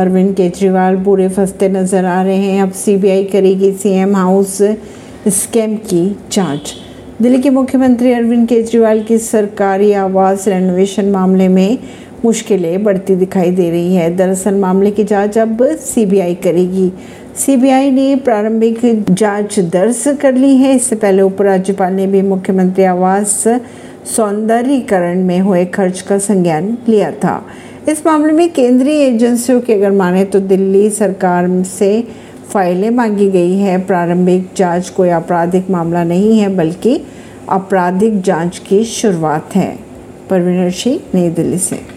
अरविंद केजरीवाल बुरे फंसते नज़र आ रहे हैं। अब सीबीआई करेगी सीएम हाउस स्कैम की जाँच। दिल्ली के मुख्यमंत्री अरविंद केजरीवाल की सरकारी आवास रेनोवेशन मामले में मुश्किलें बढ़ती दिखाई दे रही है। दरअसल मामले की जाँच अब सीबीआई करेगी। सीबीआई ने प्रारंभिक जाँच दर्ज कर ली है। इससे पहले उपराज्यपाल ने भी मुख्यमंत्री आवास सौंदर्यीकरण में हुए खर्च का संज्ञान लिया था। इस मामले में केंद्रीय एजेंसियों की अगर माने तो दिल्ली सरकार से फाइलें मांगी गई है। प्रारंभिक जाँच कोई आपराधिक मामला नहीं है, बल्कि आपराधिक जाँच की शुरुआत है। परवीन सिंह नई दिल्ली से।